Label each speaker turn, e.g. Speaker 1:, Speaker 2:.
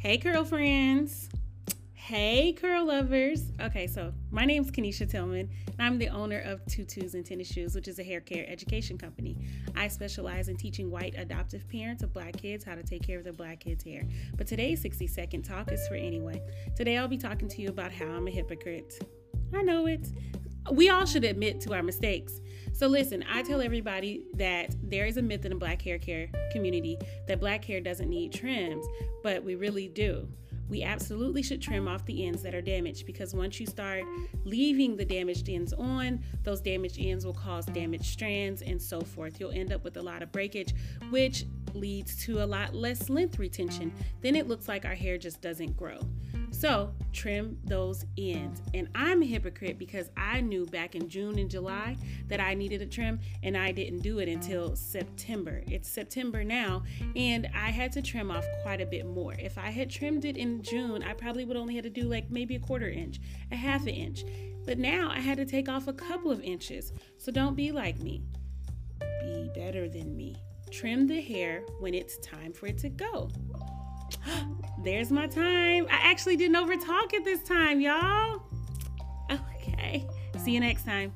Speaker 1: Hey, curl friends. Hey, curl lovers. Okay, so my name is Kenesha Tillman, and I'm the owner of Tutus and Tennis Shoes, which is a hair care education company. I specialize in teaching white adoptive parents of black kids how to take care of their black kids' hair. But today's 60 second talk is for anyone. Today, I'll be talking to you about how I'm a hypocrite. I know it. We all should admit to our mistakes. So, listen, I tell everybody that there is a myth in the black hair care community that black hair doesn't need trims, but we really do. We absolutely should trim off the ends that are damaged because once you start leaving the damaged ends on, those damaged ends will cause damaged strands and so forth. You'll end up with a lot of breakage, which leads to a lot less length retention. Then it looks like our hair just doesn't grow. So trim those ends. And I'm a hypocrite because I knew back in June and July that I needed a trim and I didn't do it until September. It's September now and I had to trim off quite a bit more. If I had trimmed it in June, I probably would only had to do like maybe a quarter inch, a half an inch. But now I had to take off a couple of inches. So don't be like me. Be better than me. Trim the hair when it's time for it to go. There's my time. I actually didn't over talk it this time, y'all. Okay. See you next time.